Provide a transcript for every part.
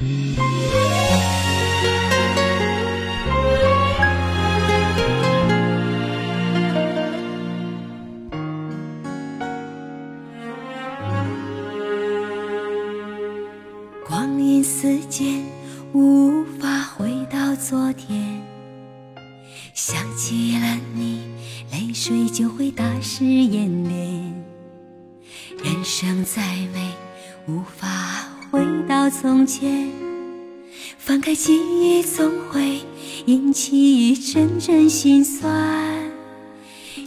光阴似箭无法回到昨天想起了你泪水就会打湿眼帘人生再美无法回到从前。翻开记忆，总会引起一阵阵心酸。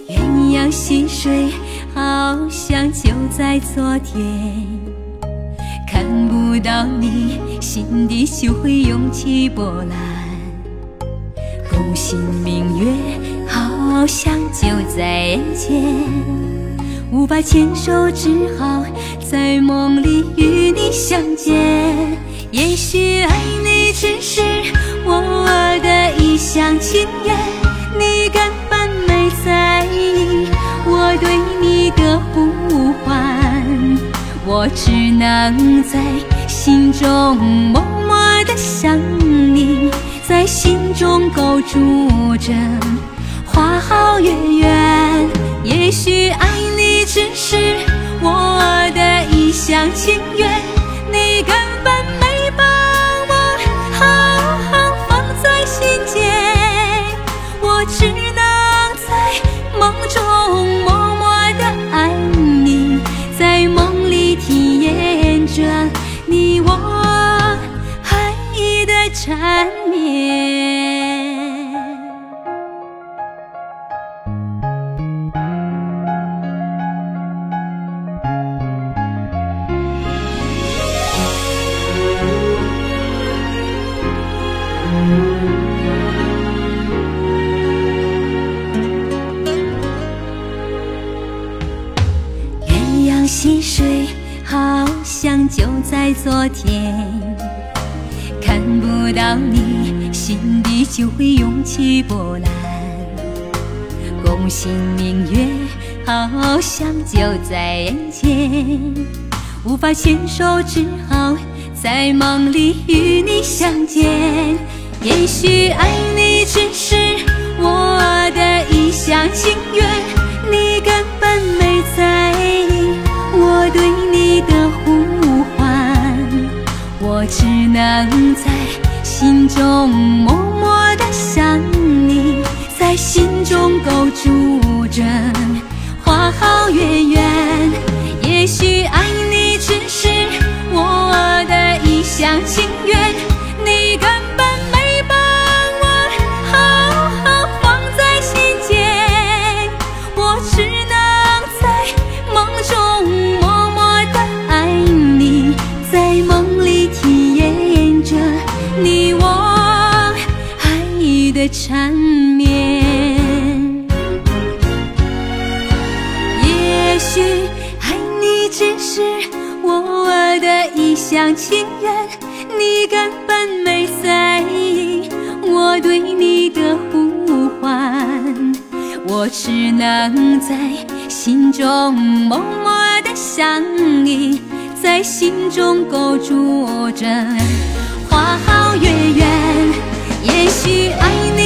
鸳鸯戏水，好像就在昨天。看不到你，心底就会涌起波澜。共醒明月，好像就在眼前，无法牵手，只好在梦里与你相见。也许爱你只是我的一厢情愿，你根本没在意我对你的呼唤，我只能在心中默默的想你。在心中构筑着花好月圆，也许爱你只是缠绵。鸳鸯戏水，好像就在昨天。看不到你，心底就会涌起波澜。共醒明月，好像就在眼前。无法牵手，只好在梦里与你相见。也许爱你只是我的一厢情愿，你根本没在意我对你的呼唤，我只能心中默默的想你，在心中构筑着花好月圆。也许爱你缠绵。也许爱你只是我的一厢情愿，你根本没在意我对你的呼唤，我只能在心中默默的想你，在心中构筑着花好月圆。也许爱你